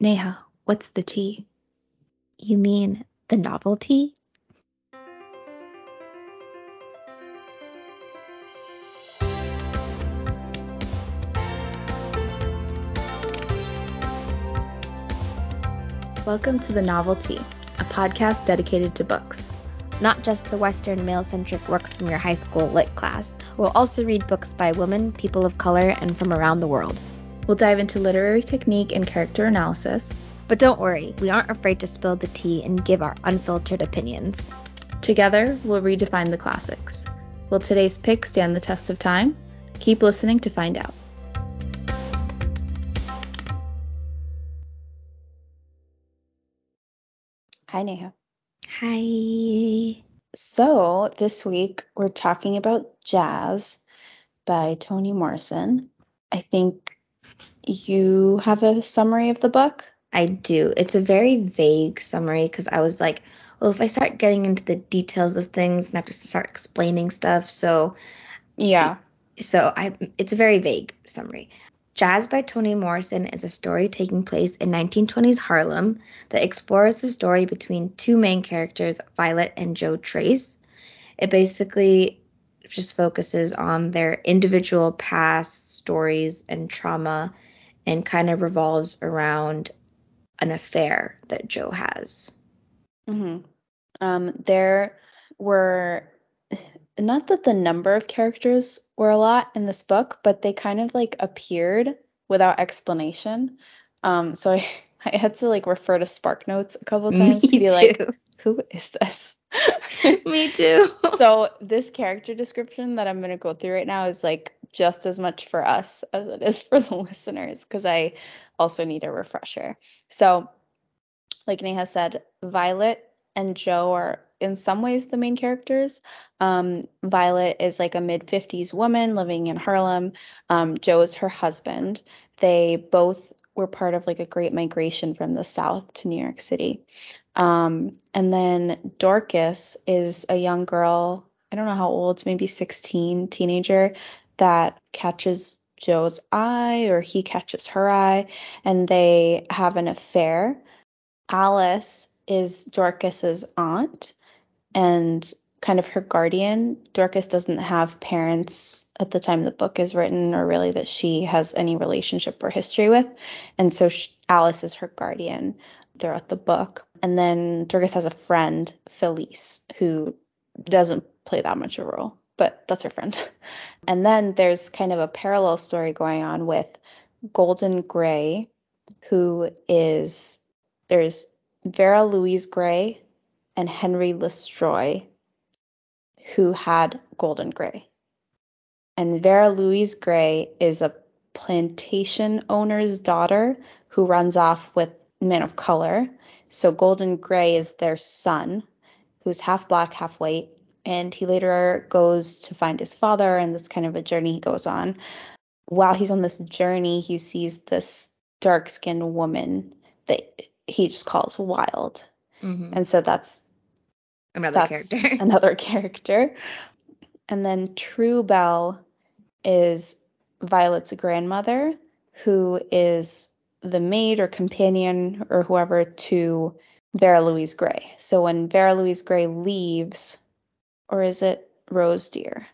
Neha, what's the tea? You mean the novelty? Welcome to The Novelty, a podcast dedicated to books. Not just the Western male centric works from your high school lit class. We'll also read books by women, people of color, and from around the world. We'll dive into literary technique and character analysis. But don't worry, we aren't afraid to spill the tea and give our unfiltered opinions. Together, we'll redefine the classics. Will today's pick stand the test of time? Keep listening to find out. Hi, Neha. Hi. So, this week we're talking about Jazz by Toni Morrison. I think you have a summary of the book. I do. It's a very vague summary because I was like, well, if I start getting into the details of things and I have to start explaining stuff, so Yeah. so I it's a very vague summary. Jazz by Toni Morrison is a story taking place in 1920s Harlem that explores the story between two main characters, Violet and Joe Trace. It basically just focuses on their individual past stories and trauma and kind of revolves around an affair that Joe has. hmm Um, there were not that the number of characters were a lot in this book, but they kind of like appeared without explanation. Um, so I, I had to like refer to SparkNotes a couple times to Me be like, who is this? Me too. so this character description that I'm gonna go through right now is like just as much for us as it is for the listeners because I also need a refresher. So, like Neha said, Violet and Joe are in some ways the main characters. Um, Violet is like a mid 50s woman living in Harlem. Um, Joe is her husband. They both were part of like a great migration from the South to New York City. Um, and then Dorcas is a young girl, I don't know how old, maybe 16, teenager, that catches Joe's eye or he catches her eye, and they have an affair. Alice is Dorcas's aunt and kind of her guardian. Dorcas doesn't have parents at the time the book is written, or really that she has any relationship or history with. And so sh Alice is her guardian throughout the book. And then Dorcas has a friend, Felice, who doesn't play that much of a role, but that's her friend. And then there's kind of a parallel story going on with Golden Gray, who is there's Vera Louise Gray and Henry Lestroy, who had Golden Gray. And Vera Louise Gray is a plantation owner's daughter who runs off with men of color. So Golden Gray is their son, who's half black, half white. And he later goes to find his father, and that's kind of a journey he goes on. While he's on this journey, he sees this dark skinned woman that he just calls Wild. Mhm. And so that's Another that's character. another character. And then True Belle is Violet's grandmother, who is the maid or companion or whoever to Vera Louise Gray. So when Vera Louise Gray leaves, or is it Rose Dear?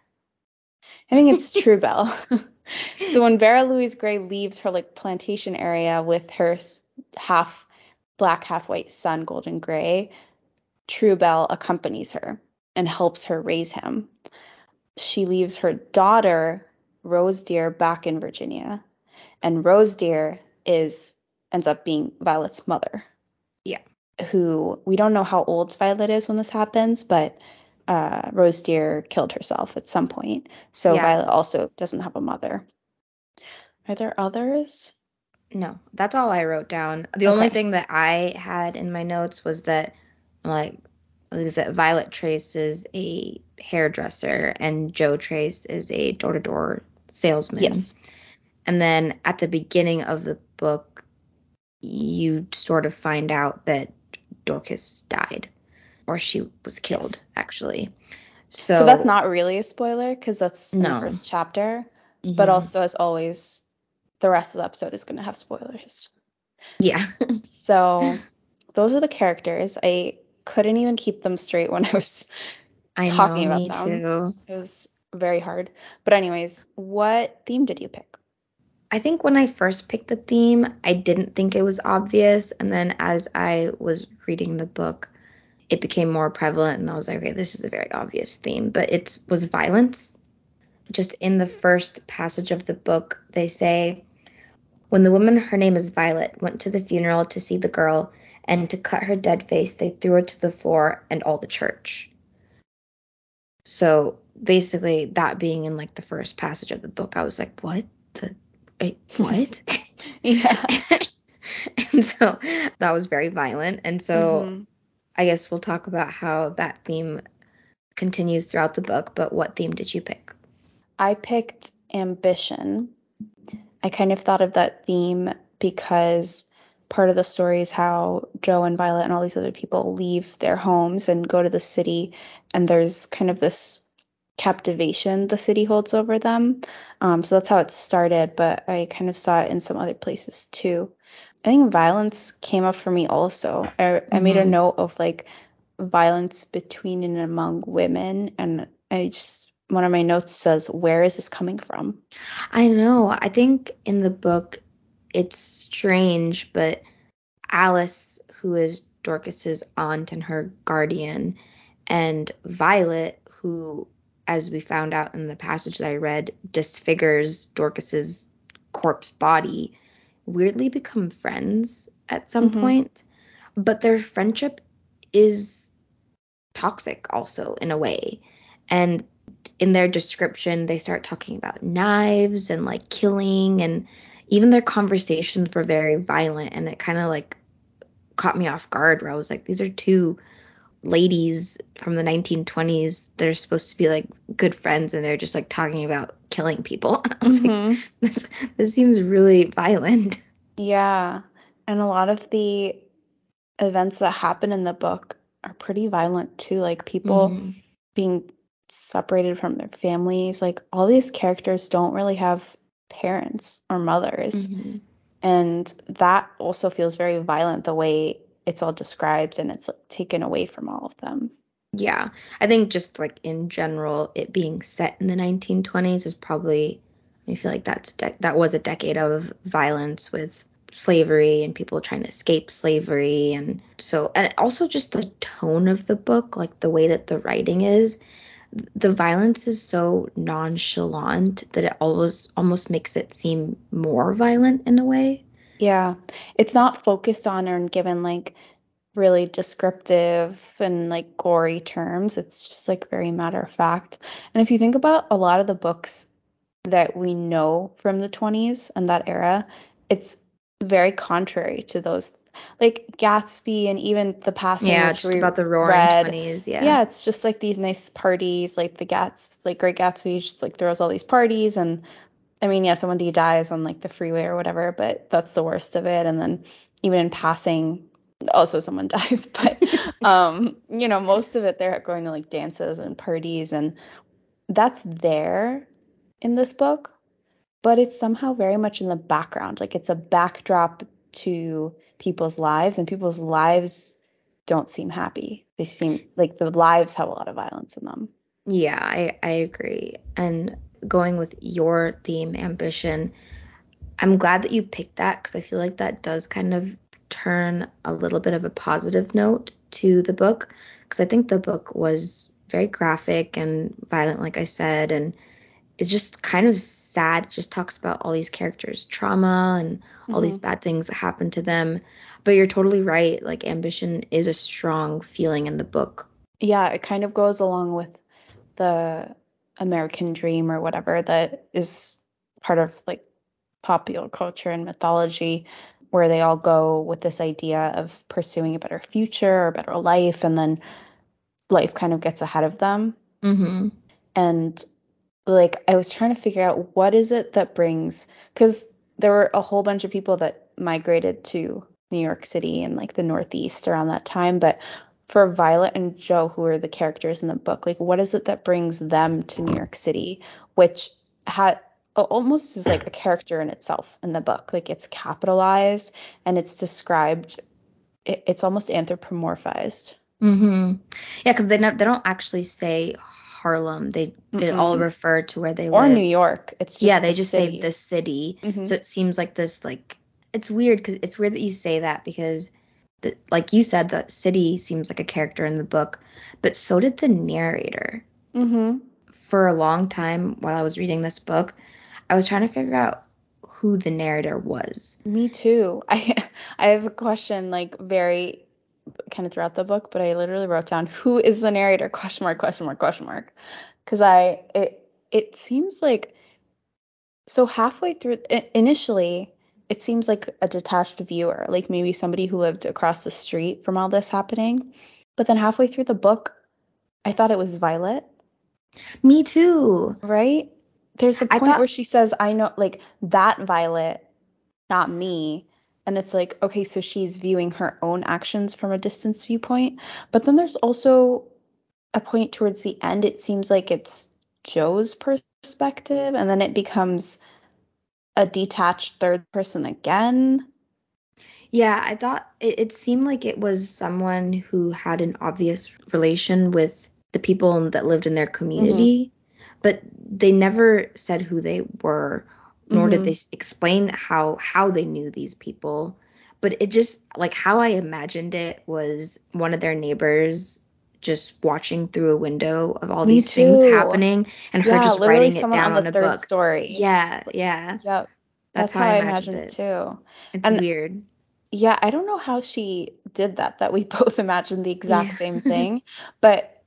I think it's True Belle. so when Vera Louise Gray leaves her like plantation area with her half black, half white son, Golden Gray, True Belle accompanies her and helps her raise him. She leaves her daughter, Rose Dear, back in Virginia. And Rose Dear is ends up being Violet's mother. Yeah. Who we don't know how old Violet is when this happens, but uh, Rose Dear killed herself at some point. So Yeah. Violet also doesn't have a mother. Are there others? No, that's all I wrote down. The only thing that I had in my notes was that, like, is that Violet Trace is a hairdresser and Joe Trace is a door to door salesman. Yes. And then at the beginning of the book, you sort of find out that Dorcas died, or she was killed, Yes. actually. So, So, that's not really a spoiler because that's No. the first chapter. But Mhm. also, as always, the rest of the episode is going to have spoilers. Yeah. so those are the characters. I couldn't even keep them straight when I was I talking know, about me them. too. It was very hard. But anyways, what theme did you pick? I think when I first picked the theme, I didn't think it was obvious. And then as I was reading the book, it became more prevalent. And I was like, okay, this is a very obvious theme. But it was violence. Just in the first passage of the book, they say, when the woman, her name is Violet, went to the funeral to see the girl and to cut her dead face, they threw her to the floor and all the church. So basically, that being in like the first passage of the book, I was like, what the what? Yeah. and so that was very violent. And so Mhm. I guess we'll talk about how that theme continues throughout the book. But what theme did you pick? I picked ambition. I kind of thought of that theme because part of the story is how Joe and Violet and all these other people leave their homes and go to the city, and there's kind of this captivation the city holds over them. Um, so that's how it started, but I kind of saw it in some other places too. I think violence came up for me also. I, I made a Mhm. note of like violence between and among women, and I just one of my notes says, "Where is this coming from?" I know. I think in the book it's strange, but Alice, who is Dorcas's aunt and her guardian, and Violet, who, as we found out in the passage that I read, disfigures Dorcas's corpse body, weirdly become friends at some Mhm. point. But their friendship is toxic also in a way. And in their description, they start talking about knives and like killing, and even their conversations were very violent. And it kind of like caught me off guard where I was like, these are two ladies from the 1920s. They're supposed to be like good friends, and they're just like talking about killing people. I was like, Mhm. this, this seems really violent. Yeah, and a lot of the events that happen in the book are pretty violent too, like people Mhm. being separated from their families. Like all these characters don't really have parents or mothers. Mhm. And that also feels very violent the way it's all described and it's like taken away from all of them. Yeah, I think just like in general, it being set in the 1920s is probably. I feel like that's a dec that was a decade of violence with slavery and people trying to escape slavery, and so and also just the tone of the book, like the way that the writing is. The violence is so nonchalant that it always almost makes it seem more violent in a way. Yeah, it's not focused on and given like really descriptive and like gory terms. It's just like very matter of fact. And if you think about a lot of the books that we know from the 20s and that era, it's very contrary to those. Like Gatsby and even The Passing, Yeah, just about the roaring read. 20s. Yeah. Yeah, it's just like these nice parties, like the Gats, like Great Gatsby just like throws all these parties and I mean, yeah, someone dies on like the freeway or whatever, but that's the worst of it. And then even in passing, also someone dies. But um, you know, most of it they're going to like dances and parties, and that's there in this book, but it's somehow very much in the background. Like it's a backdrop to people's lives, and people's lives don't seem happy. They seem like the lives have a lot of violence in them. Yeah, I, I agree. And going with your theme, ambition, I'm glad that you picked that because I feel like that does kind of turn a little bit of a positive note to the book. Because I think the book was very graphic and violent, like I said, and it's just kind of sad. It just talks about all these characters' trauma and all these mm-hmm. bad things that happen to them. But you're totally right. Like, ambition is a strong feeling in the book. Yeah, it kind of goes along with the American dream or whatever that is part of like popular culture and mythology, where they all go with this idea of pursuing a better future or a better life, and then life kind of gets ahead of them. Mm-hmm. And like, I was trying to figure out what is it that brings, because there were a whole bunch of people that migrated to New York City and like the Northeast around that time, but for Violet and Joe, who are the characters in the book, like what is it that brings them to New York City, which had almost is like a character in itself in the book. Like it's capitalized and it's described. It, it's almost anthropomorphized. Mm-hmm. Yeah, because they ne- they don't actually say Harlem. They they Mm-mm. all refer to where they Or live. New York. It's just yeah, they the just city. say the city. Mhm. So it seems like this like it's weird because it's weird that you say that because the, like you said the city seems like a character in the book, but so did the narrator. Mm-hmm. For a long time while I was reading this book, I was trying to figure out who the narrator was. Me too. I I have a question like very kind of throughout the book, but I literally wrote down who is the narrator? Question mark, question mark, question mark. Because I it it seems like so halfway through initially it seems like a detached viewer, like maybe somebody who lived across the street from all this happening. But then halfway through the book, I thought it was Violet, Me too. right? There's a point thought- where she says, I know, like that Violet, not me. And it's like, okay, so she's viewing her own actions from a distance viewpoint. But then there's also a point towards the end, it seems like it's Joe's perspective, and then it becomes a detached third person again. Yeah, I thought it, it seemed like it was someone who had an obvious relation with the people that lived in their community, but they never said who they were, nor Mhm. did they explain how how they knew these people. But it just like how I imagined it was one of their neighbors just watching through a window of all Me these things happening and her just writing it down on on the a third book. story. Yeah, yeah. Yep. That's, how, I I imagined it too. It's And- weird. Yeah, I don't know how she did that, that we both imagined the exact Yeah. same thing. But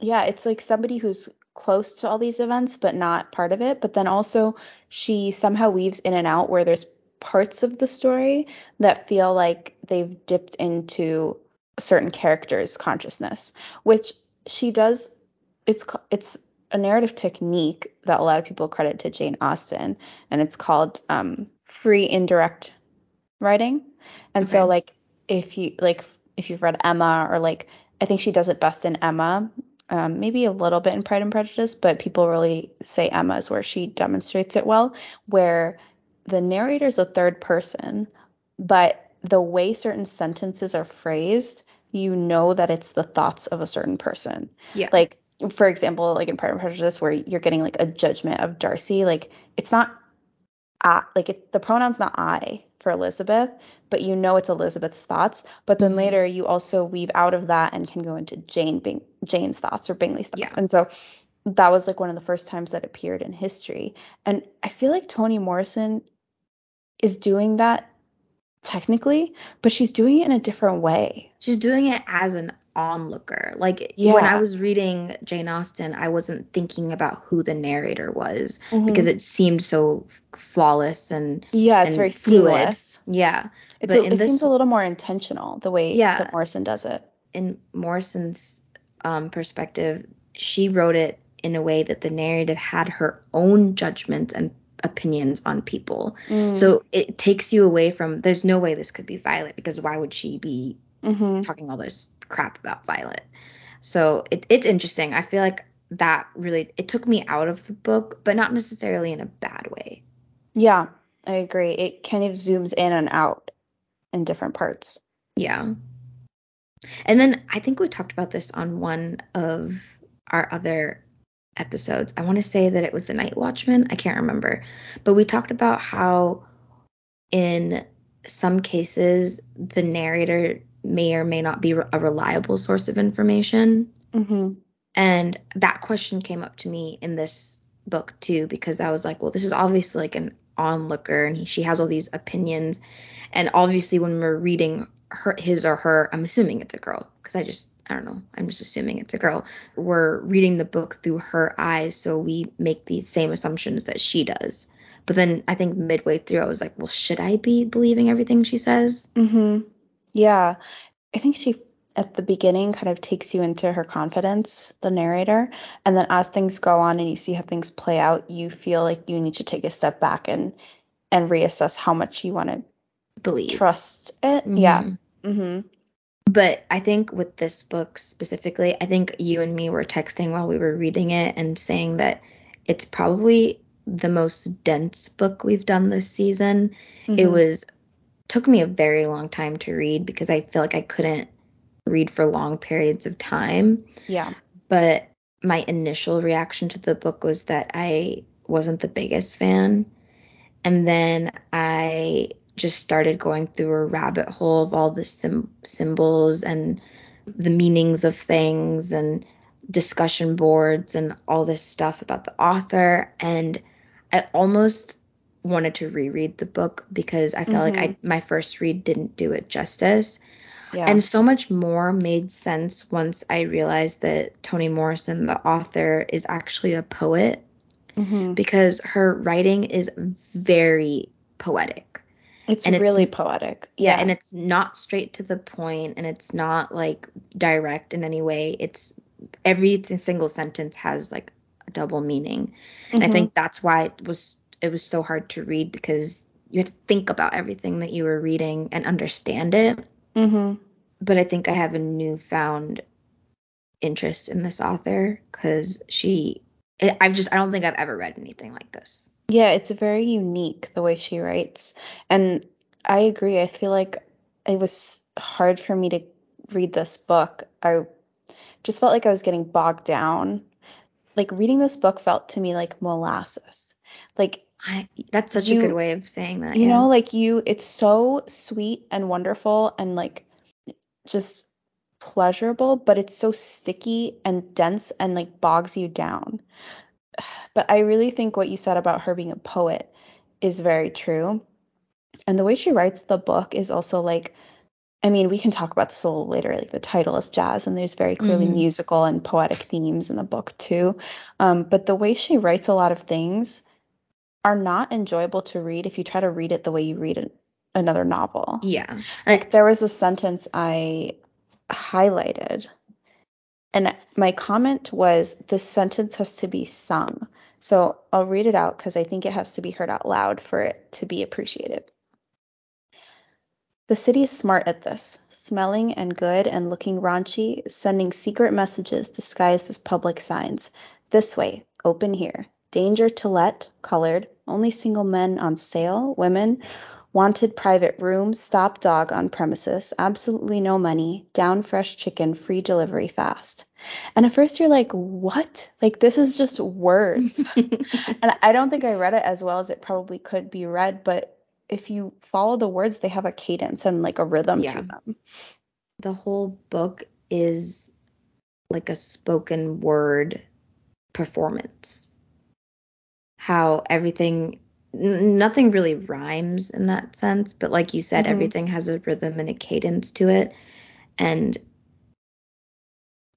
yeah, it's like somebody who's close to all these events, but not part of it. But then also, she somehow weaves in and out where there's parts of the story that feel like they've dipped into certain character's consciousness, which she does. It's it's a narrative technique that a lot of people credit to Jane Austen, and it's called um, free indirect writing. And so like if you like if you've read Emma or like I think she does it best in Emma, um, maybe a little bit in Pride and Prejudice, but people really say Emma is where she demonstrates it well, where the narrator is a third person, but the way certain sentences are phrased, you know that it's the thoughts of a certain person. Yeah. Like for example, like in Pride and Prejudice, where you're getting like a judgment of Darcy, like it's not I, like it, the pronoun's not I for Elizabeth, but you know it's Elizabeth's thoughts. But then Mhm. later you also weave out of that and can go into Jane Bing, Jane's thoughts or Bingley's thoughts. Yeah. And so that was like one of the first times that appeared in history. And I feel like Toni Morrison is doing that technically, but she's doing it in a different way. She's doing it as an onlooker. Like when I was reading Jane Austen, I wasn't thinking about who the narrator was because it seemed so flawless and yeah, it's and very fluid. seamless. yeah. It's But a, it this- seems a little more intentional the way Yeah. that Morrison does it. In Morrison's um, perspective, she wrote it in a way that the narrative had her own judgment and opinions on people. Mm. So it takes you away from there's no way this could be Violet because why would she be hmm talking all this crap about Violet. So it, it's interesting. I feel like that really it took me out of the book, but not necessarily in a bad way. Yeah, I agree. It kind of zooms in and out in different parts. Yeah. And then I think we talked about this on one of our other episodes. I want to say that it was the Night Watchman. I can't remember. But we talked about how in some cases the narrator may or may not be a reliable source of information. Mm-hmm. And that question came up to me in this book too, because I was like, well, this is obviously like an onlooker, and he, she has all these opinions. And obviously, when we're reading her, his or her, I'm assuming it's a girl, because I just, I don't know, I'm just assuming it's a girl. We're reading the book through her eyes, so we make these same assumptions that she does. But then I think midway through, I was like, well, should I be believing everything she says? Mm-hmm. Yeah. I think she at the beginning kind of takes you into her confidence, the narrator, and then as things go on and you see how things play out, you feel like you need to take a step back and and reassess how much you want to Believe. trust it. Yeah. Mhm. Mm-hmm. But I think with this book specifically, I think you and me were texting while we were reading it and saying that it's probably the most dense book we've done this season. Mm-hmm. It was took me a very long time to read because I feel like I couldn't read for long periods of time. Yeah. But my initial reaction to the book was that I wasn't the biggest fan. And then I just started going through a rabbit hole of all the sim- symbols and the meanings of things and discussion boards and all this stuff about the author. And I almost wanted to reread the book because I felt like I my first read didn't do it justice. Yeah. And so much more made sense once I realized that Toni Morrison, the author, is actually a poet Mhm. because her writing is very poetic. It's and it's- really poetic. Yeah, and it's not straight to the point and it's not like direct in any way. It's every single sentence has like a double meaning. And I think that's why it was it was so hard to read because you had to think about everything that you were reading and understand it. Mhm. But I think I have a newfound interest in this author because she I- I've just I don't think I've ever read anything like this. Yeah, it's very unique the way she writes. And I agree. I feel like it was hard for me to read this book. I just felt like I was getting bogged down. Like reading this book felt to me like molasses. Like I that's such You- a good way of saying that. you yeah. know, like you it's so sweet and wonderful and like just pleasurable, but it's so sticky and dense and like bogs you down. But I really think what you said about her being a poet is very true. And the way she writes the book is also like I mean, we can talk about this a little later. Like the title is jazz, and there's very clearly Mhm. musical and poetic themes in the book too. Um, but the way she writes a lot of things are not enjoyable to read if you try to read it the way you read an, another novel. Yeah. Like there was a sentence I highlighted, and my comment was this sentence has to be sung. So I'll read it out because I think it has to be heard out loud for it to be appreciated. The city is smart at this, smelling and good and looking raunchy, sending secret messages disguised as public signs. This way, open here. Danger to let, colored, only single men on sale, women, wanted private rooms, stop dog on premises, absolutely no money, down fresh chicken, free delivery fast. And at first you're like, what? Like this is just words. and I don't think I read it as well as it probably could be read, but if you follow the words, they have a cadence and like a rhythm Yeah. to them. the whole book is like a spoken word performance. How everything, n- nothing really rhymes in that sense, but like you said, Mhm. everything has a rhythm and a cadence to it. And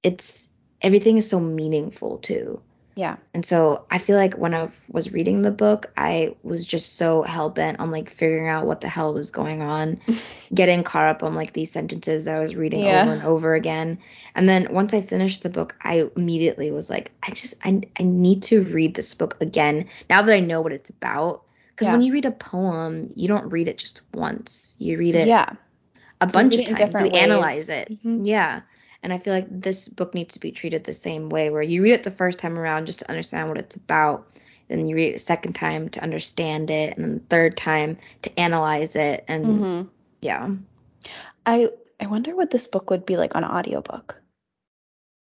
it's, everything is so meaningful too. Yeah. And so I feel like when I was reading the book, I was just so hell bent on like figuring out what the hell was going on, getting caught up on like these sentences I was reading Yeah. over and over again. And then once I finished the book, I immediately was like, I just I I need to read this book again now that I know what it's about. Because Yeah. when you read a poem, you don't read it just once. You read it Yeah. a bunch of times. You ways. analyze it. Mhm. Yeah. And I feel like this book needs to be treated the same way, where you read it the first time around just to understand what it's about. Then you read it a second time to understand it, and then the third time to analyze it. And hmm yeah. I I wonder what this book would be like on audiobook.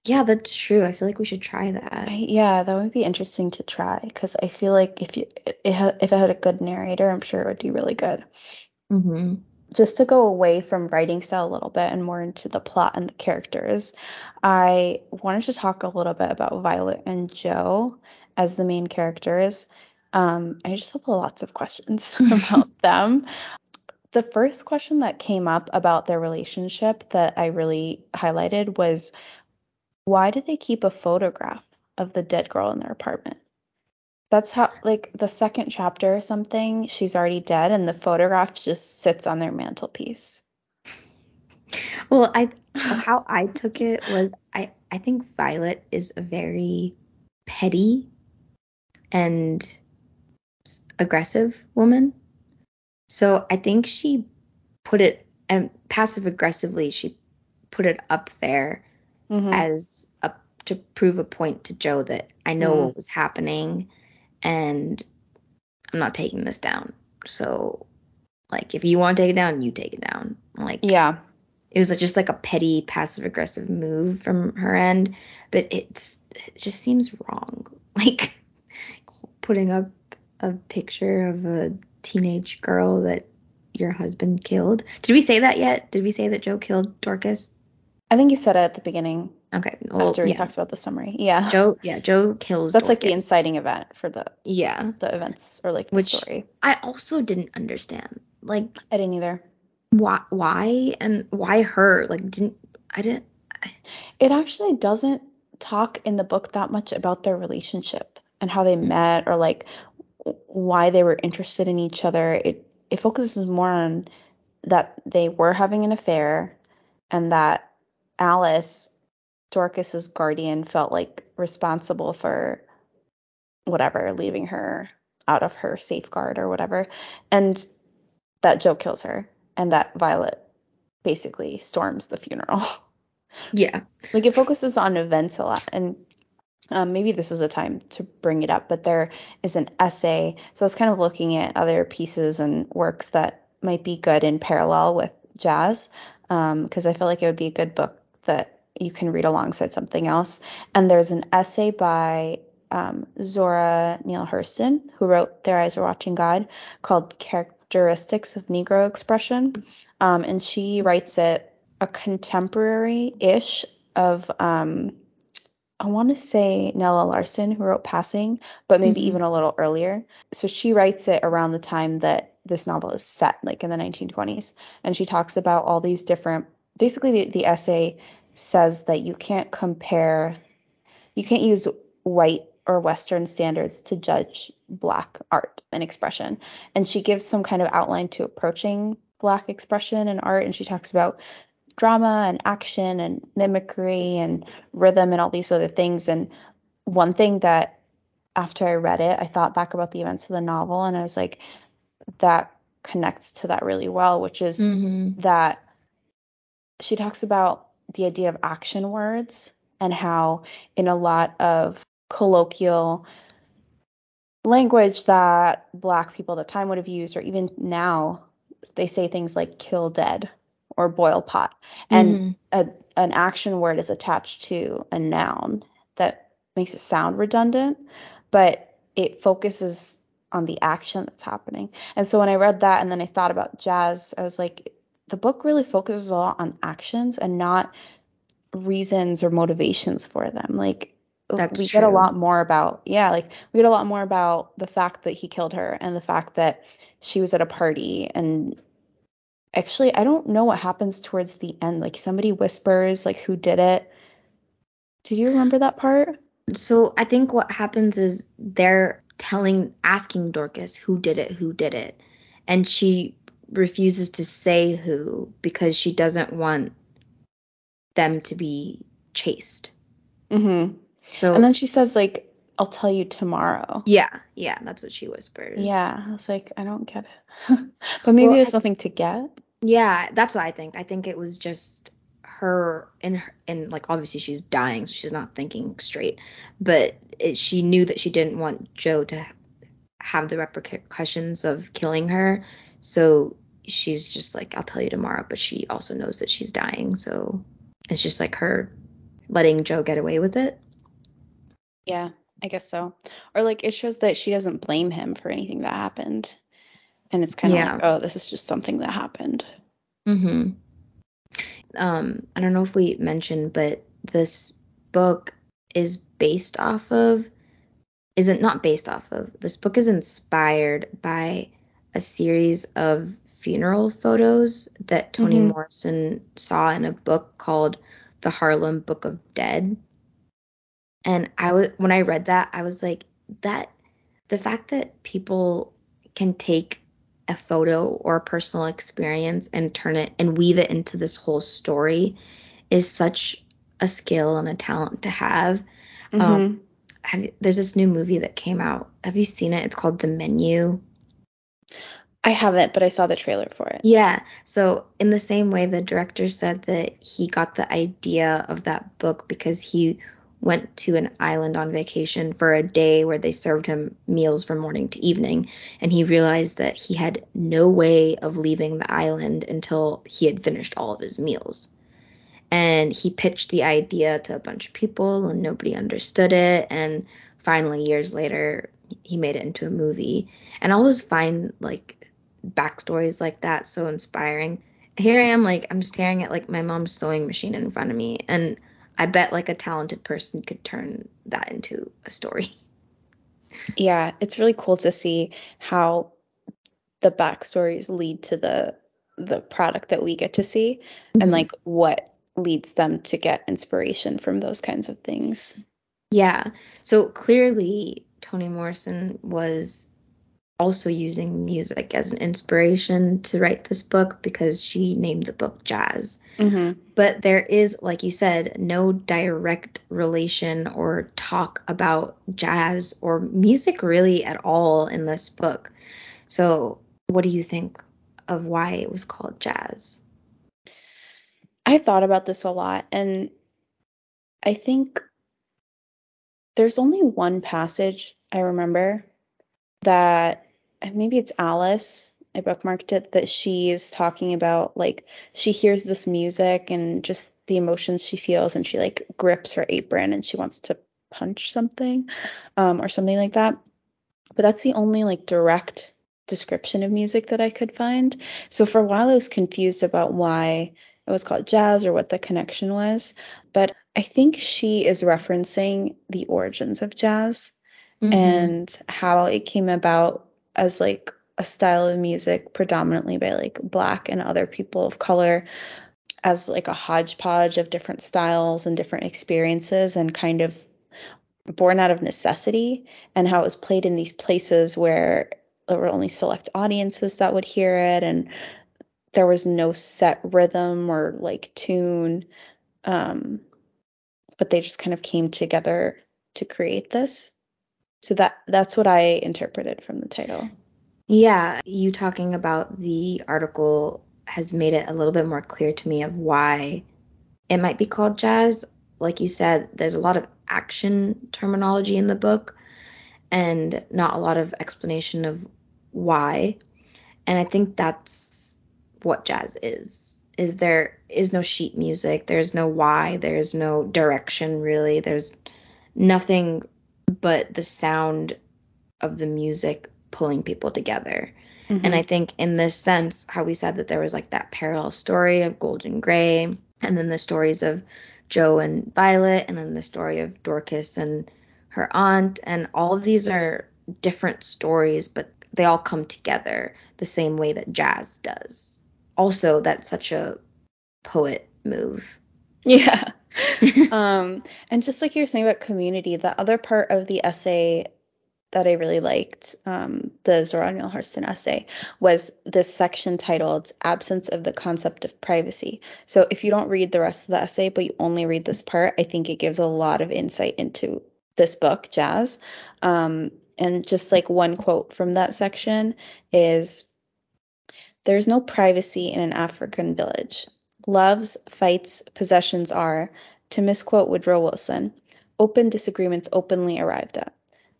Yeah, that's true. I feel like we should try that. I, yeah, that would be interesting to try because I feel like if you it had, if it had a good narrator, I'm sure it would be really good. Mm-hmm. just to go away from writing style a little bit and more into the plot and the characters, I wanted to talk a little bit about Violet and Joe as the main characters. Um, I just have lots of questions about them. The first question that came up about their relationship that I really highlighted was why did they keep a photograph of the dead girl in their apartment? That's how, like, the second chapter or something, she's already dead, and the photograph just sits on their mantelpiece. Well, I how I took it was I I think Violet is a very petty and aggressive woman. So I think she put it and passive aggressively she put it up there Mhm. as a to prove a point to Joe that I know Mm. what was happening and I'm not taking this down. So, like, if you want to take it down, you take it down. Like, Yeah. it was just like a petty passive aggressive move from her end, but it's it just seems wrong. Like putting up a picture of a teenage girl that your husband killed. Did we say that yet? Did we say that Joe killed Dorcas? I think you said it at the beginning Okay. Well, after we yeah. talked about the summary. Yeah. Joe, yeah, Joe kills. That's like the inciting event for the Yeah. the events or like the Which- story. I also didn't understand. Like I didn't either. why why and why her? Like didn't I didn't It actually doesn't talk in the book that much about their relationship and how they mm. met or like why they were interested in each other. It it focuses more on that they were having an affair and that Alice, Dorcas's guardian, felt like responsible for whatever, leaving her out of her safeguard or whatever. And that Joe kills her and that Violet basically storms the funeral. yeah. like it focuses on events a lot and um, maybe this is a time to bring it up but there is an essay so i was kind of looking at other pieces and works that might be good in parallel with jazz because i feel like it would be a good book that you can read alongside something else and there's an essay by um, zora neale hurston who wrote their eyes were watching god called characteristics of negro expression um, and she writes it a contemporary-ish of um I want to say Nella Larsen who wrote Passing, but maybe Mhm. even a little earlier. So she writes it around the time that this novel is set, like in the 1920s, and she talks about all these different basically the, the essay says that you can't compare you can't use white or western standards to judge black art and expression. And she gives some kind of outline to approaching black expression and art and she talks about drama and action and mimicry and rhythm and all these other things. And one thing that after I read it, I thought back about the events of the novel and I was like, that connects to that really well, which is Mm-hmm. that she talks about the idea of action words and how in a lot of colloquial language that black people at the time would have used or even now they say things like kill dead or boil pot and Mhm. a, an action word is attached to a noun that makes it sound redundant, but it focuses on the action that's happening. And so when I read that and then I thought about jazz, I was like, the book really focuses a lot on actions and not reasons or motivations for them. Like That's we get a lot more about yeah, like we get a lot more about the fact that he killed her and the fact that she was at a party and actually I don't know what happens towards the end. Like somebody whispers like who did it. Did you remember that part? So I think what happens is they're telling, asking Dorcas who did it, who did it, and she refuses to say who because she doesn't want them to be chased. Mm-hmm. So And then she says like I'll tell you tomorrow. yeah, yeah, that's what she whispers. Yeah, I was like, I don't get it. but maybe Well, there's I- nothing to get. Yeah, that's what I think. I think it was just her in and like obviously she's dying, so she's not thinking straight. But it, she knew that she didn't want Joe to have the repercussions of killing her, so she's just like, "I'll tell you tomorrow." But she also knows that she's dying, so it's just like her letting Joe get away with it. Yeah, I guess so. Or like it shows that she doesn't blame him for anything that happened. And it's kind of Yeah. like, oh, this is just something that happened. Mm-hmm. Um, I don't know if we mentioned, but this book is based off of, isn't not based off of. This book is inspired by a series of funeral photos that Toni Mhm. Morrison saw in a book called The Harlem Book of Dead. And I was when I read that, I was like, that the fact that people can take a photo or a personal experience and turn it and weave it into this whole story is such a skill and a talent to have. Um, Mhm. Have you, there's this new movie that came out. Have you seen it? It's called The Menu. I haven't, but I saw the trailer for it. Yeah. So in the same way, the director said that he got the idea of that book because he went to an island on vacation for a day where they served him meals from morning to evening. And he realized that he had no way of leaving the island until he had finished all of his meals. And he pitched the idea to a bunch of people, and nobody understood it. And finally, years later, he made it into a movie. And I always find like backstories like that so inspiring. Here I am, like, I'm staring at like my mom's sewing machine in front of me. And I bet like a talented person could turn that into a story. Yeah, it's really cool to see how the backstories lead to the the product that we get to see mm-hmm. and like what leads them to get inspiration from those kinds of things. Yeah. So clearly Toni Morrison was also using music as an inspiration to write this book because she named the book Jazz. Mm-hmm. But there is, like you said, no direct relation or talk about jazz or music really at all in this book. So, what do you think of why it was called jazz? I thought about this a lot, and I think there's only one passage I remember that maybe it's Alice. I bookmarked it that she is talking about like she hears this music and just the emotions she feels and she like grips her apron and she wants to punch something um, or something like that. But that's the only like direct description of music that I could find. So for a while I was confused about why it was called jazz or what the connection was. But I think she is referencing the origins of jazz mm-hmm. and how it came about as like a style of music predominantly by like black and other people of color as like a hodgepodge of different styles and different experiences and kind of born out of necessity and how it was played in these places where there were only select audiences that would hear it and there was no set rhythm or like tune um but they just kind of came together to create this so that that's what I interpreted from the title. Yeah, you talking about the article has made it a little bit more clear to me of why it might be called jazz. Like you said, there's a lot of action terminology in the book and not a lot of explanation of why. And I think that's what jazz is. Is there is no sheet music, there's no why, there's no direction really. There's nothing but the sound of the music pulling people together. Mm-hmm. And I think in this sense, how we said that there was like that parallel story of Golden Gray, and then the stories of joe and Violet, and then the story of Dorcas and her aunt, and all of these are different stories, but they all come together the same way that jazz does. Also, that's such a poet move. Yeah. um, and just like you were saying about community, the other part of the essay that I really liked, um, the Zora Neale Hurston essay, was this section titled Absence of the Concept of Privacy. So if you don't read the rest of the essay, but you only read this part, I think it gives a lot of insight into this book, Jazz. Um, and just like one quote from that section is There's no privacy in an African village. Loves, fights, possessions are, to misquote Woodrow Wilson, open disagreements openly arrived at.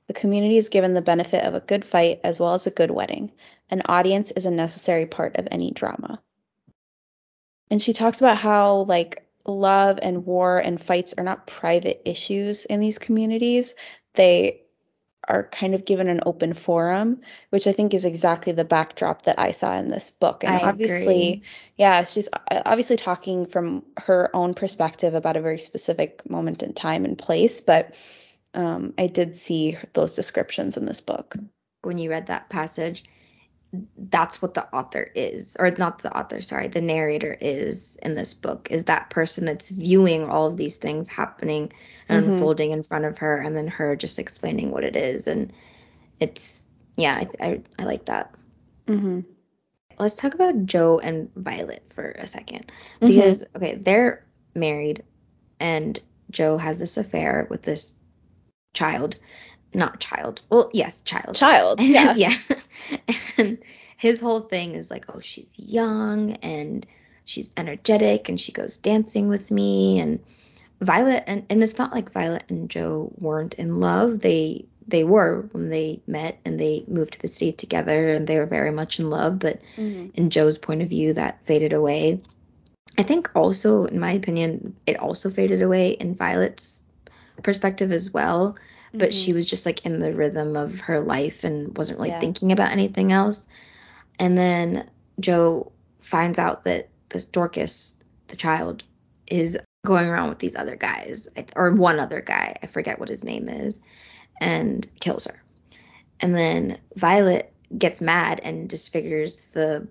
The community is given the benefit of a good fight as well as a good wedding. An audience is a necessary part of any drama. And she talks about how, like, love and war and fights are not private issues in these communities. They are kind of given an open forum, which I think is exactly the backdrop that I saw in this book. And I obviously, agree. yeah, she's uh, obviously talking from her own perspective about a very specific moment in time and place, but um, I did see those descriptions in this book. When you read that passage, that's what the author is or not the author sorry the narrator is in this book is that person that's viewing all of these things happening and mm-hmm. unfolding in front of her and then her just explaining what it is and it's yeah i i, I like that mm-hmm. let's talk about joe and violet for a second mm-hmm. because mm-hmm. okay they're married and joe has this affair with this child not child. Well, yes, child. Child. Yeah. yeah. and his whole thing is like, oh, she's young and she's energetic and she goes dancing with me. And Violet and and it's not like Violet and Joe weren't in love. They they were when they met and they moved to the state together and they were very much in love, but mm-hmm. in Joe's point of view that faded away. I think also in my opinion it also faded away in Violet's perspective as well, but mm-hmm. she was just like in the rhythm of her life and wasn't really yeah. thinking about anything else. And then Joe finds out that this Dorcas, the child, is going around with these other guys, or one other guy, I forget what his name is, and kills her. And then Violet gets mad and disfigures the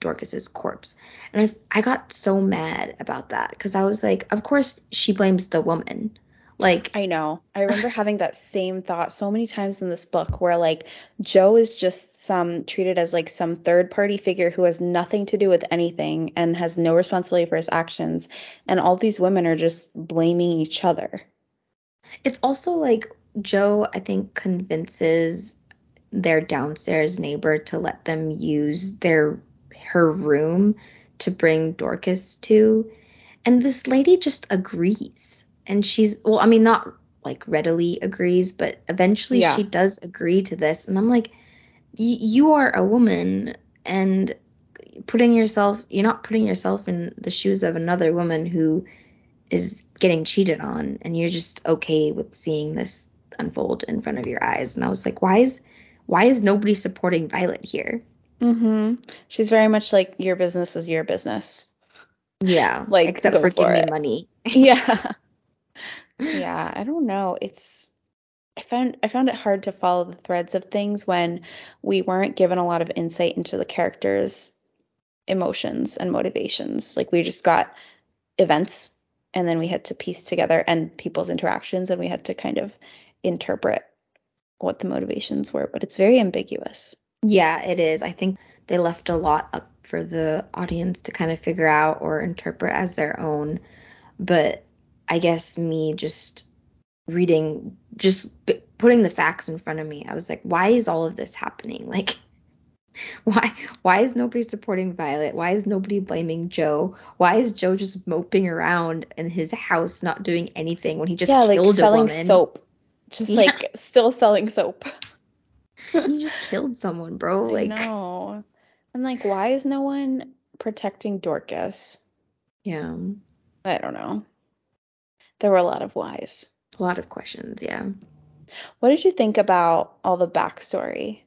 Dorcas's corpse. And I, I got so mad about that because I was like, of course she blames the woman. Like I know. I remember having that same thought so many times in this book where like Joe is just some treated as like some third party figure who has nothing to do with anything and has no responsibility for his actions and all these women are just blaming each other. It's also like Joe I think convinces their downstairs neighbor to let them use their her room to bring Dorcas to and this lady just agrees and she's well I mean not like readily agrees but eventually yeah. she does agree to this. And I'm like you are a woman and putting yourself you're not putting yourself in the shoes of another woman who is getting cheated on. And you're just okay with seeing this unfold in front of your eyes. And i was like why is why is nobody supporting violet here? Mm-hmm. She's very much like your business is your business. Yeah. Like except for, for giving me money. Yeah yeah i don't know it's I found I found it hard to follow the threads of things when we weren't given a lot of insight into the characters' emotions and motivations. Like we just got events and then we had to piece together and people's interactions and we had to kind of interpret what the motivations were, but it's very ambiguous. Yeah, it is. I think they left a lot up for the audience to kind of figure out or interpret as their own. But I guess me just reading just putting the facts in front of me. I was like why is all of this happening? Like why why is nobody supporting violet? Why is nobody blaming joe? Why is joe just moping around in his house not doing anything when he just yeah, killed like selling a woman? soap. Just yeah. like still selling soap. You just killed someone bro like no i'm like why is no one protecting dorcas? Yeah. I don't know there were a lot of whys a lot of questions, yeah. What did you think about all the backstory?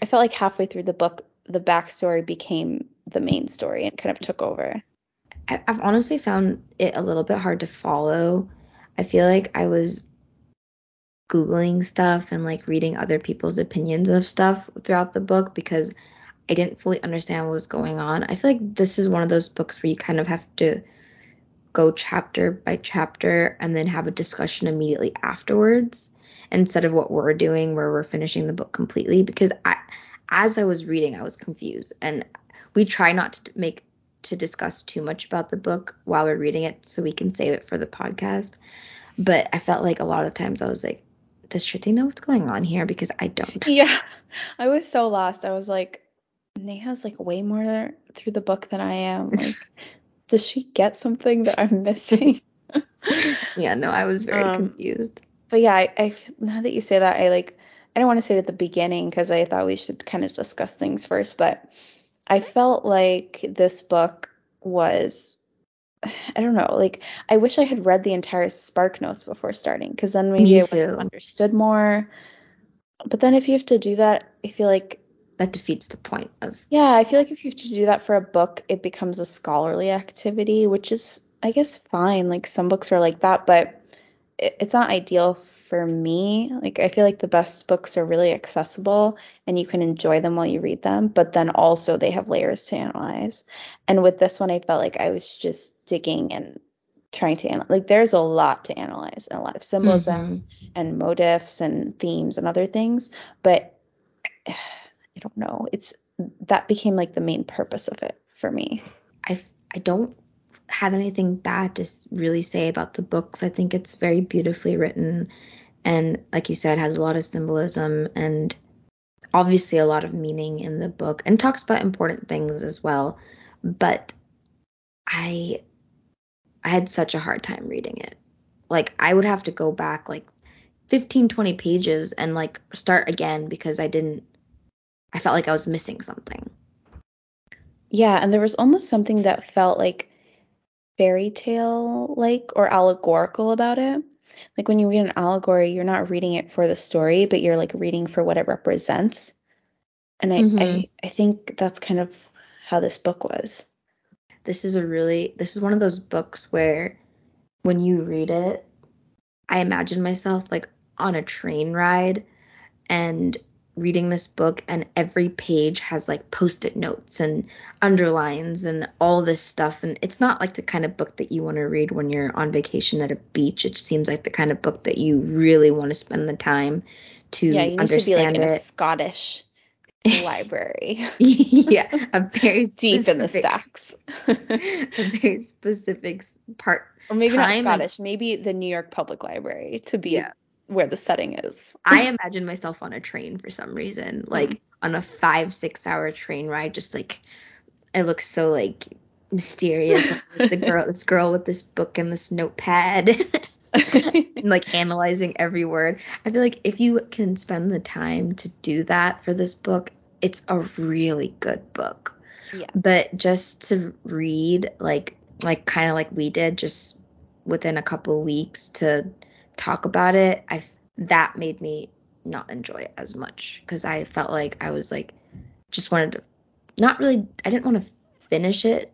I felt like halfway through the book, the backstory became the main story and kind of took over. I've honestly found it a little bit hard to follow. I feel like I was Googling stuff and like reading other people's opinions of stuff throughout the book because I didn't fully understand what was going on. I feel like this is one of those books where you kind of have to go chapter by chapter and then have a discussion immediately afterwards instead of what we're doing where we're finishing the book completely. Because I as I was reading I was confused. And we try not to make to discuss too much about the book while we're reading it so we can save it for the podcast. But I felt like a lot of times I was like does Shruti know what's going on here? Because I don't. Yeah. I was so lost. I was like Neha's like way more through the book than I am. Like does she get something that I'm missing? yeah, no, I was very um, confused. But yeah, I, I now that you say that, I like I don't want to say it at the beginning because I thought we should kind of discuss things first, but I felt like this book was I don't know, like I wish I had read the entire SparkNotes before starting because then maybe I would have understood more. But then if you have to do that, I feel like that defeats the point of yeah i feel like if you have to do that for a book it becomes a scholarly activity which is i guess fine. Like some books are like that but it, it's not ideal for me. Like i feel like the best books are really accessible and you can enjoy them while you read them but then also they have layers to analyze. And with this one i felt like i was just digging and trying to analyze like there's a lot to analyze and a lot of symbolism mm-hmm. and motifs and themes and other things but I don't know. It's that became like the main purpose of it for me. I I don't have anything bad to really say about the books. I think it's very beautifully written and like you said has a lot of symbolism and obviously a lot of meaning in the book and talks about important things as well. But I I had such a hard time reading it. Like I would have to go back like 15 20 pages and like start again because I didn't I felt like I was missing something. Yeah, and there was almost something that felt like fairy tale like or allegorical about it. Like when you read an allegory, you're not reading it for the story, but you're like reading for what it represents. And I, Mhm. I, I think that's kind of how this book was. This is a really this is one of those books where when you read it, I imagine myself like on a train ride and reading this book and every page has like post-it notes and underlines and all this stuff and it's not like the kind of book that you want to read when you're on vacation at a beach it seems like the kind of book that you really want to spend the time to yeah, you need to be like understand in a it Scottish library, yeah a very deep in the stacks. a very specific part or maybe not and- Scottish, maybe the New York Public Library to be Yeah. Where the setting is. I imagine myself on a train for some reason, like Mm. on a five, six hour train ride, just like it looks so like mysterious. like, the girl, this girl with this book and this notepad, and like analyzing every word. I feel like if you can spend the time to do that for this book, it's a really good book. Yeah. But just to read, like, like kind of like we did, just within a couple weeks to talk about it, I that made me not enjoy it as much because I felt like I was like just wanted to not really I didn't want to finish it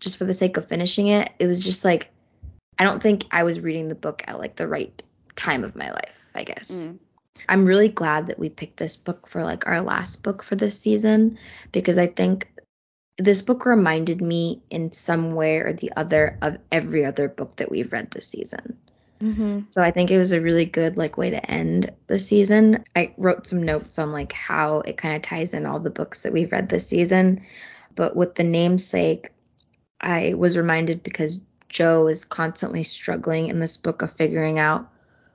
just for the sake of finishing it. It was just like I don't think I was reading the book at like the right time of my life, I guess. Mm. I'm really glad that we picked this book for like our last book for this season because I think this book reminded me in some way or the other of every other book that we've read this season. Hmm So I think it was a really good like way to end the season. I wrote some notes on like how it kind of ties in all the books that we've read this season. But with the namesake, I was reminded because Joe is constantly struggling in this book of figuring out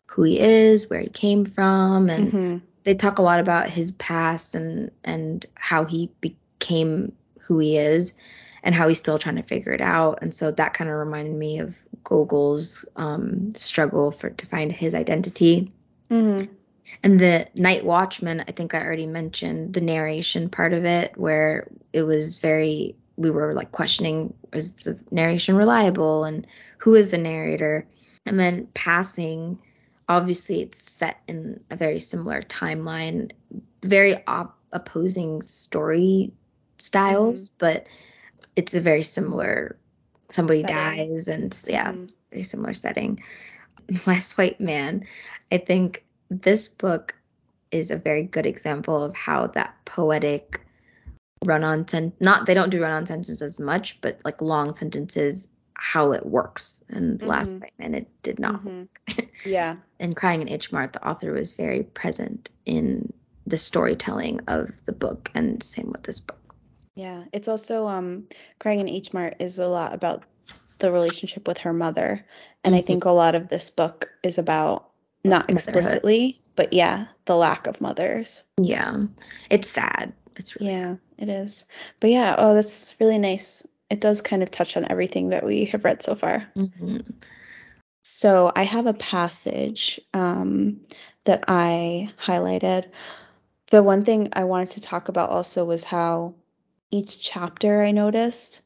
who he is, where he came from, and hmm they talk a lot about his past and and how he became who he is and how he's still trying to figure it out and so that kind of reminded me of gogol's um, struggle for to find his identity. Hmm and the night watchman i think i already mentioned the narration part of it where it was very we were like questioning is the narration reliable and who is the narrator? And then passing obviously it's set in a very similar timeline very op- opposing story styles but it's a very similar somebody Setting. dies and yeah Mhm. very similar setting last white man i think this book is a very good example of how that poetic run-on sen not they don't do run-on sentences as much but like long sentences how it works and last Mhm. white man it did not Mhm. Yeah. And crying in h mart the author was very present in the storytelling of the book and same with this book Yeah, it's also um Crying in H Mart is a lot about the relationship with her mother. And I Mhm. think a lot of this book is about not explicitly, but yeah, the lack of mothers. yeah it's sad it's really Yeah, it is. But yeah, oh, that's really nice. It does kind of touch on everything that we have read so far. sad. Mhm. So I have a passage um, that I highlighted. The one thing I wanted to talk about also was how each chapter I noticed,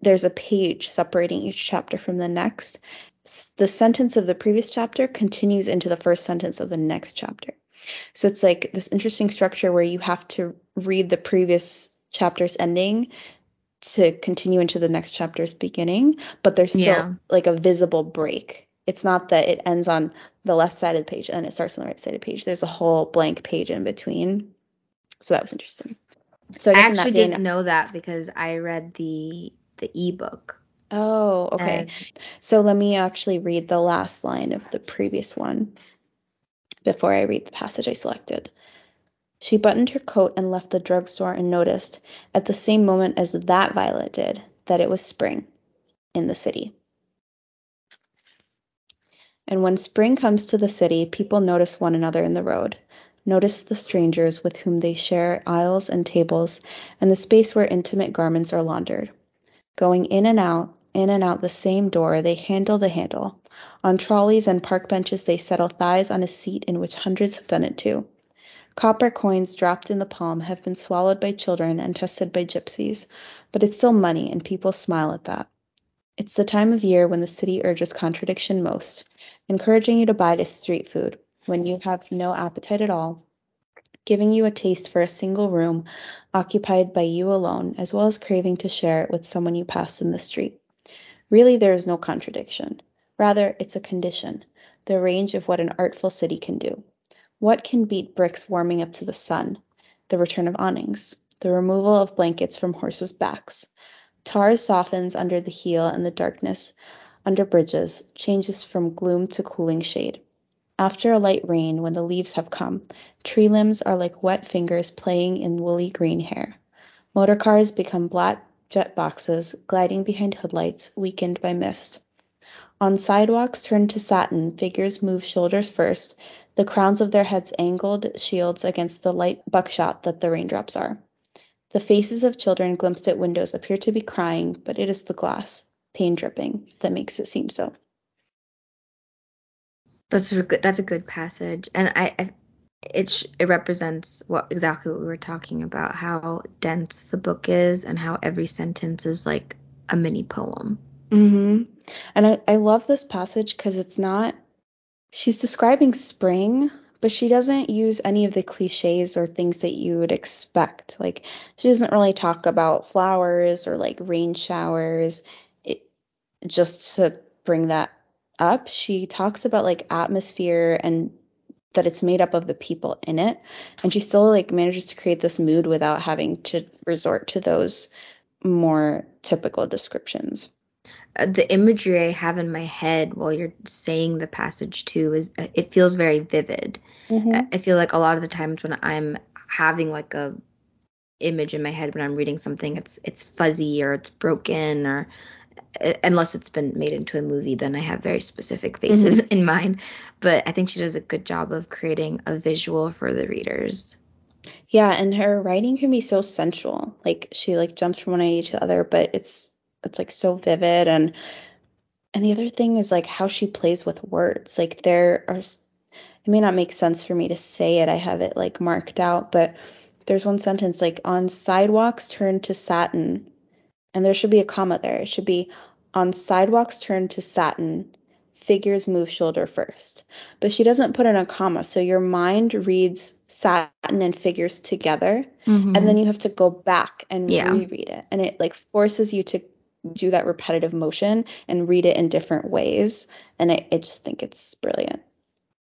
there's a page separating each chapter from the next. S- The sentence of the previous chapter continues into the first sentence of the next chapter. So it's like this interesting structure where you have to read the previous chapter's ending to continue into the next chapter's beginning, but there's still Yeah. like a visible break. It's not that it ends on the left side of the page and then it starts on the right side of the page. There's a whole blank page in between. So that was interesting. So I, I guess in that actually didn't know that because I read the the ebook. Oh, okay. So let me actually read the last line of the previous one before I read the passage I selected. She buttoned her coat and left the drugstore and noticed, at the same moment as that Violet did, that it was spring in the city. And when spring comes to the city, people notice one another in the road, notice the strangers with whom they share aisles and tables, and the space where intimate garments are laundered. Going in and out, In and out the same door, they handle the handle. On trolleys and park benches, they settle thighs on a seat in which hundreds have done it too. Copper coins dropped in the palm have been swallowed by children and tested by gypsies, but it's still money, and people smile at that. It's the time of year when the city urges contradiction most, encouraging you to buy this street food when you have no appetite at all, giving you a taste for a single room occupied by you alone, as well as craving to share it with someone you pass in the street. Really, there is no contradiction. Rather, it's a condition, the range of what an artful city can do. What can beat bricks warming up to the sun? The return of awnings, the removal of blankets from horses' backs. Tar softens under the heel and the darkness under bridges changes from gloom to cooling shade. After a light rain, when the leaves have come, tree limbs are like wet fingers playing in woolly green hair. Motor cars become black jet boxes gliding behind hoodlights weakened by mist. On sidewalks turned to satin, figures move shoulders first, the crowns of their heads angled shields against the light buckshot that the raindrops are. The faces of children glimpsed at windows appear to be crying, but it is the glass, pain dripping, that makes it seem so. That's a good. That's a good passage, and I, I it sh- it represents what exactly what we were talking about, how dense the book is, and how every sentence is like a mini poem. Mhm. And I I love this passage because it's not she's describing spring, but she doesn't use any of the cliches or things that you would expect. Like she doesn't really talk about flowers or like rain showers. It, just to bring that up, she talks about like atmosphere and that it's made up of the people in it and she still like manages to create this mood without having to resort to those more typical descriptions. Uh, the imagery I have in my head while you're saying the passage too is uh, it feels very vivid. Mm-hmm. I feel like a lot of the times when I'm having like a image in my head when I'm reading something, it's it's fuzzy or it's broken or unless it's been made into a movie, then I have very specific faces mm-hmm. in mind. But I think she does a good job of creating a visual for the readers. Yeah, and her writing can be so sensual. Like she like jumps from one idea to the other, but it's it's like so vivid and and the other thing is like how she plays with words. Like there are it may not make sense for me to say it. I have it like marked out, but there's one sentence like on sidewalks turned to satin and there should be a comma there. It should be on sidewalks turn to satin, figures move shoulder first. But she doesn't put in a comma, so your mind reads satin and figures together, mm-hmm. and then you have to go back and yeah. reread it, and it like forces you to do that repetitive motion and read it in different ways. And I, I just think it's brilliant.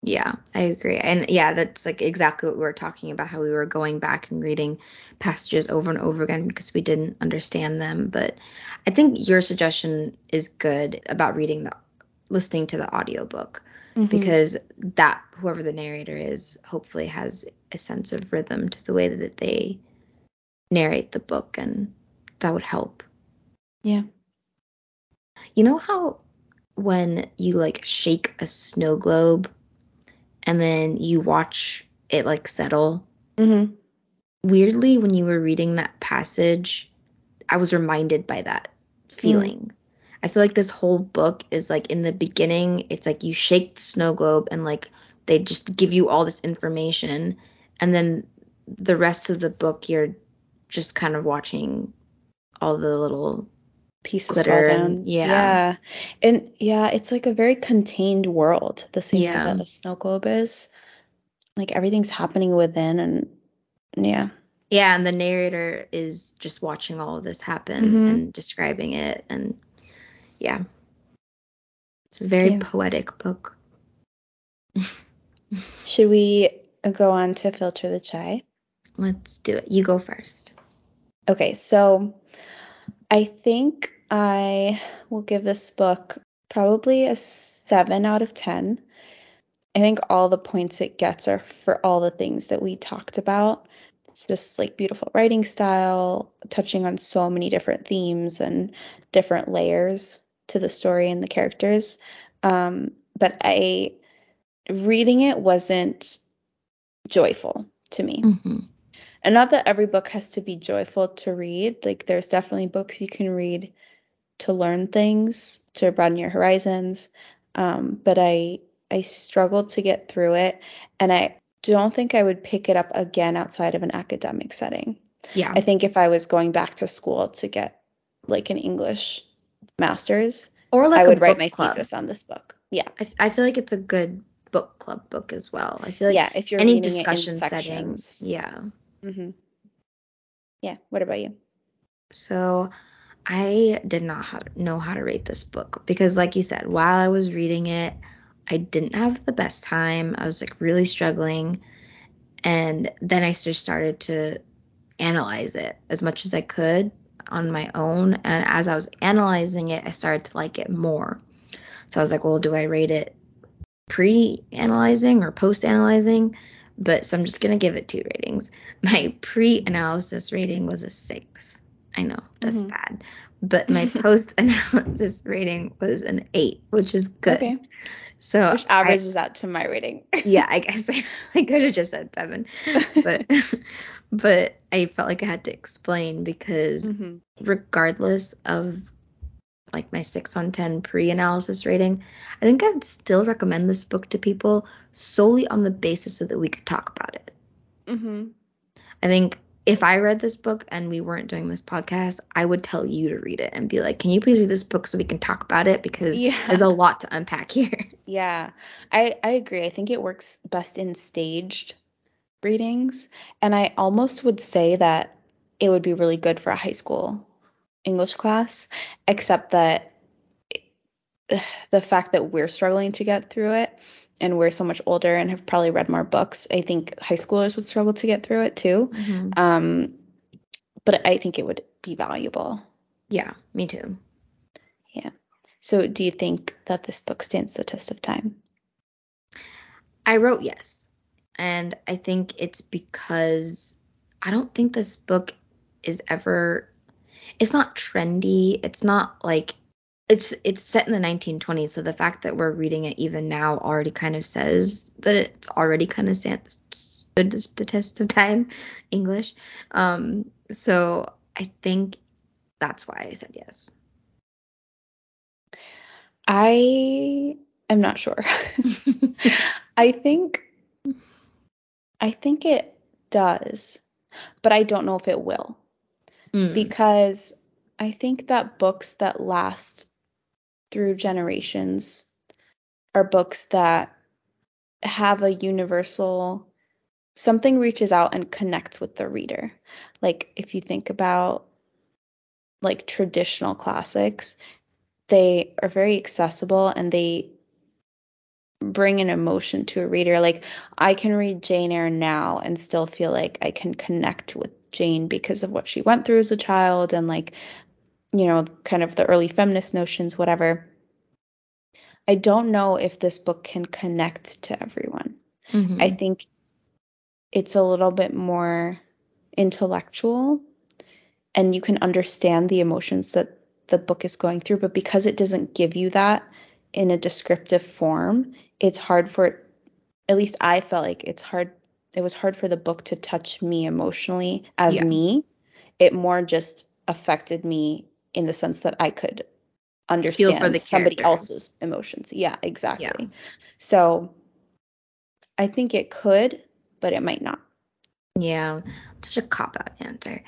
Yeah, I agree. And yeah, that's like exactly what we were talking about how we were going back and reading passages over and over again because we didn't understand them. But I think your suggestion is good about reading the listening to the audiobook mm-hmm. because that whoever the narrator is hopefully has a sense of rhythm to the way that they narrate the book and that would help. Yeah. You know how when you like shake a snow globe and then you watch it like settle? Mm-hmm. Weirdly, when you were reading that passage, I was reminded by that feeling. Mm. I feel like this whole book is like in the beginning, it's like you shake the snow globe and like they just give you all this information. And then the rest of the book, you're just kind of watching all the little pieces glitter fall down. yeah. Yeah. And yeah, it's like a very contained world, the same yeah. that the snow globe is. Like everything's happening within and yeah. Yeah, and the narrator is just watching all of this happen mm-hmm. and describing it and yeah. It's a very yeah. poetic book. Should we go on to filter the chai? Let's do it. You go first. Okay, so I think I will give this book probably a 7 out of 10. I think all the points it gets are for all the things that we talked about. It's just like beautiful writing style, touching on so many different themes and different layers to the story and the characters. Um, but I reading it wasn't joyful to me. Mm-hmm. And not that every book has to be joyful to read. Like there's definitely books you can read to learn things, to broaden your horizons. Um, but I I struggled to get through it, and I don't think I would pick it up again outside of an academic setting. Yeah. I think if I was going back to school to get like an English master's, or like I would write my club. thesis on this book. Yeah. I, I feel like it's a good book club book as well. I feel like yeah, if you're any reading it in discussion setting. sections. Yeah. Hmm Yeah. What about you? So I did not how know how to rate this book because, like you said, while I was reading it, I didn't have the best time. I was like really struggling. And then I just started to analyze it as much as I could on my own. And as I was analyzing it, I started to like it more. So I was like, well, do I rate it pre analyzing or post analyzing? But so I'm just going to give it two ratings. My pre analysis rating was a six. I know that's Mhm. bad. But my post analysis rating was an eight, which is good. Okay. So Which I- averages out to my rating. yeah, I guess I could have just said seven, but but I felt like I had to explain because hmm regardless of like my six on ten pre-analysis rating, I think I would still recommend this book to people solely on the basis so that we could talk about it. hmm I think if I read this book and we weren't doing this podcast, I would tell you to read it and be like, "Can you please read this book so we can talk about it?" Because Yeah. there's a lot to unpack here. Yeah, I I agree. I think it works best in staged readings, and I almost would say that it would be really good for a high school English class, except that the fact that we're struggling to get through it and we're so much older and have probably read more books, I think high schoolers would struggle to get through it too. Um, but I think it would be valuable. Yeah, me too. Yeah. So, do you think that this book stands the test of time? I wrote yes. And I think it's because I don't think this book is ever it's not trendy. It's not like it's it's set in the 1920s, so the fact that we're reading it even now already kind of says that it's already kind of stood the test of time English. Um so I think that's why I said yes. I am not sure. I think I think it does, but I don't know if it will Mm, because I think that books that last through generations are books that have a universal something reaches out and connects with the reader. Like if you think about like traditional classics, they are very accessible and they bring an emotion to a reader. Like I can read Jane Eyre now and still feel like I can connect with Jane because of what she went through as a child and like you know kind of the early feminist notions whatever. I don't know if this book can connect to everyone. mhm. I think it's a little bit more intellectual and you can understand the emotions that the book is going through, but because it doesn't give you that in a descriptive form, it's hard for at least I felt like it's hard it was hard for the book to touch me emotionally as Yeah. me. It more just affected me in the sense that I could understand for the somebody characters. else's emotions. Yeah, exactly. So I think it could, but it might not. Yeah, such a cop out answer.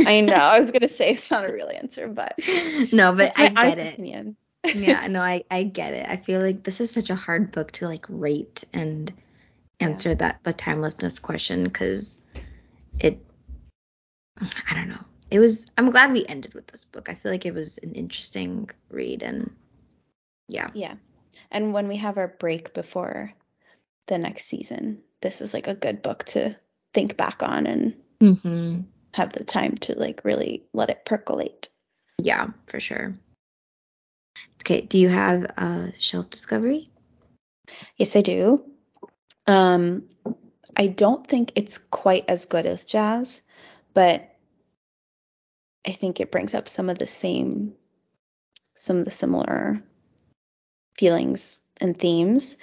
I know. I was gonna say it's not a real answer, but no, but I get it. opinion. yeah, no, I I get it. I feel like this is such a hard book to like rate and answer that the timelessness question because it I don't know. It was I'm glad we ended with this book. I feel like it was an interesting read and yeah. Yeah. And when we have our break before the next season, this is like a good book to think back on and Mm-hmm. have the time to like really let it percolate. Yeah, for sure. Okay, do you have a shelf discovery? Yes, I do. Um, I don't think it's quite as good as jazz, but I think it brings up some of the same, some of the similar feelings and themes.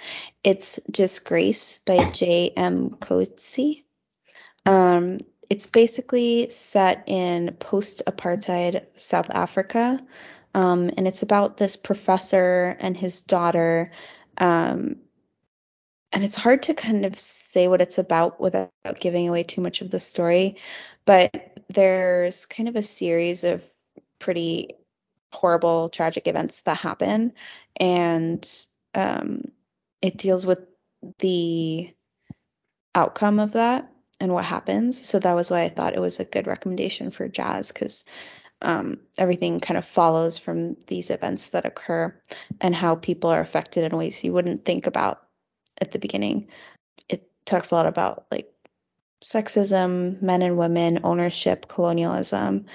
It's Disgrace by J.M. Coetzee. Um, it's basically set in post-apartheid South Africa. Um, and it's about this professor and his daughter. Um, and it's hard to kind of say what it's about without giving away too much of the story. But there's kind of a series of pretty horrible, tragic events that happen. And um, it deals with the outcome of that and what happens. So that was why I thought it was a good recommendation for jazz because um, everything kind of follows from these events that occur and how people are affected in ways you wouldn't think about at the beginning. It talks a lot about like sexism, men and women, ownership, colonialism.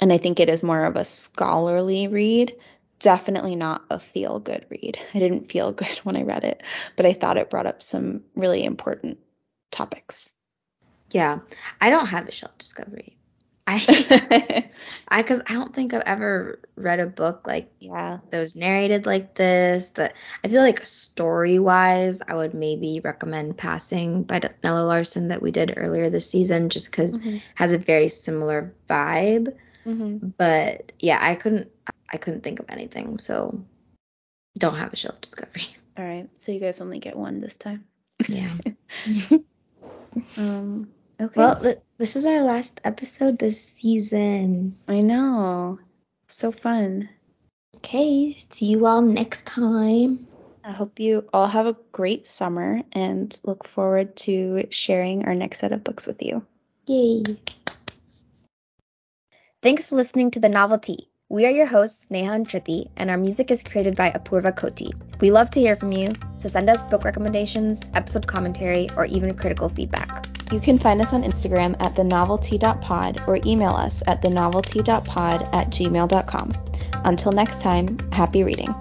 And I think it is more of a scholarly read definitely not a feel good read. I didn't feel good when I read it, but I thought it brought up some really important topics. Yeah, I don't have a shelf discovery. I, I, cause I don't think I've ever read a book like yeah that was narrated like this. That I feel like story wise, I would maybe recommend Passing by Nella Larsen that we did earlier this season, just because mm-hmm. has a very similar vibe. Mm-hmm. But yeah, I couldn't I couldn't think of anything, so don't have a shelf discovery. All right, so you guys only get one this time. Yeah. um. Okay. Well, th- this is our last episode this season. I know. So fun. Okay. See you all next time. I hope you all have a great summer and look forward to sharing our next set of books with you. Yay. Thanks for listening to The Novelty. We are your hosts, Neha and Shruti, and our music is created by Apurva Koti. We love to hear from you, so send us book recommendations, episode commentary, or even critical feedback. You can find us on Instagram at thenovelty.pod or email us at thenovelty.pod at gmail.com. Until next time, happy reading.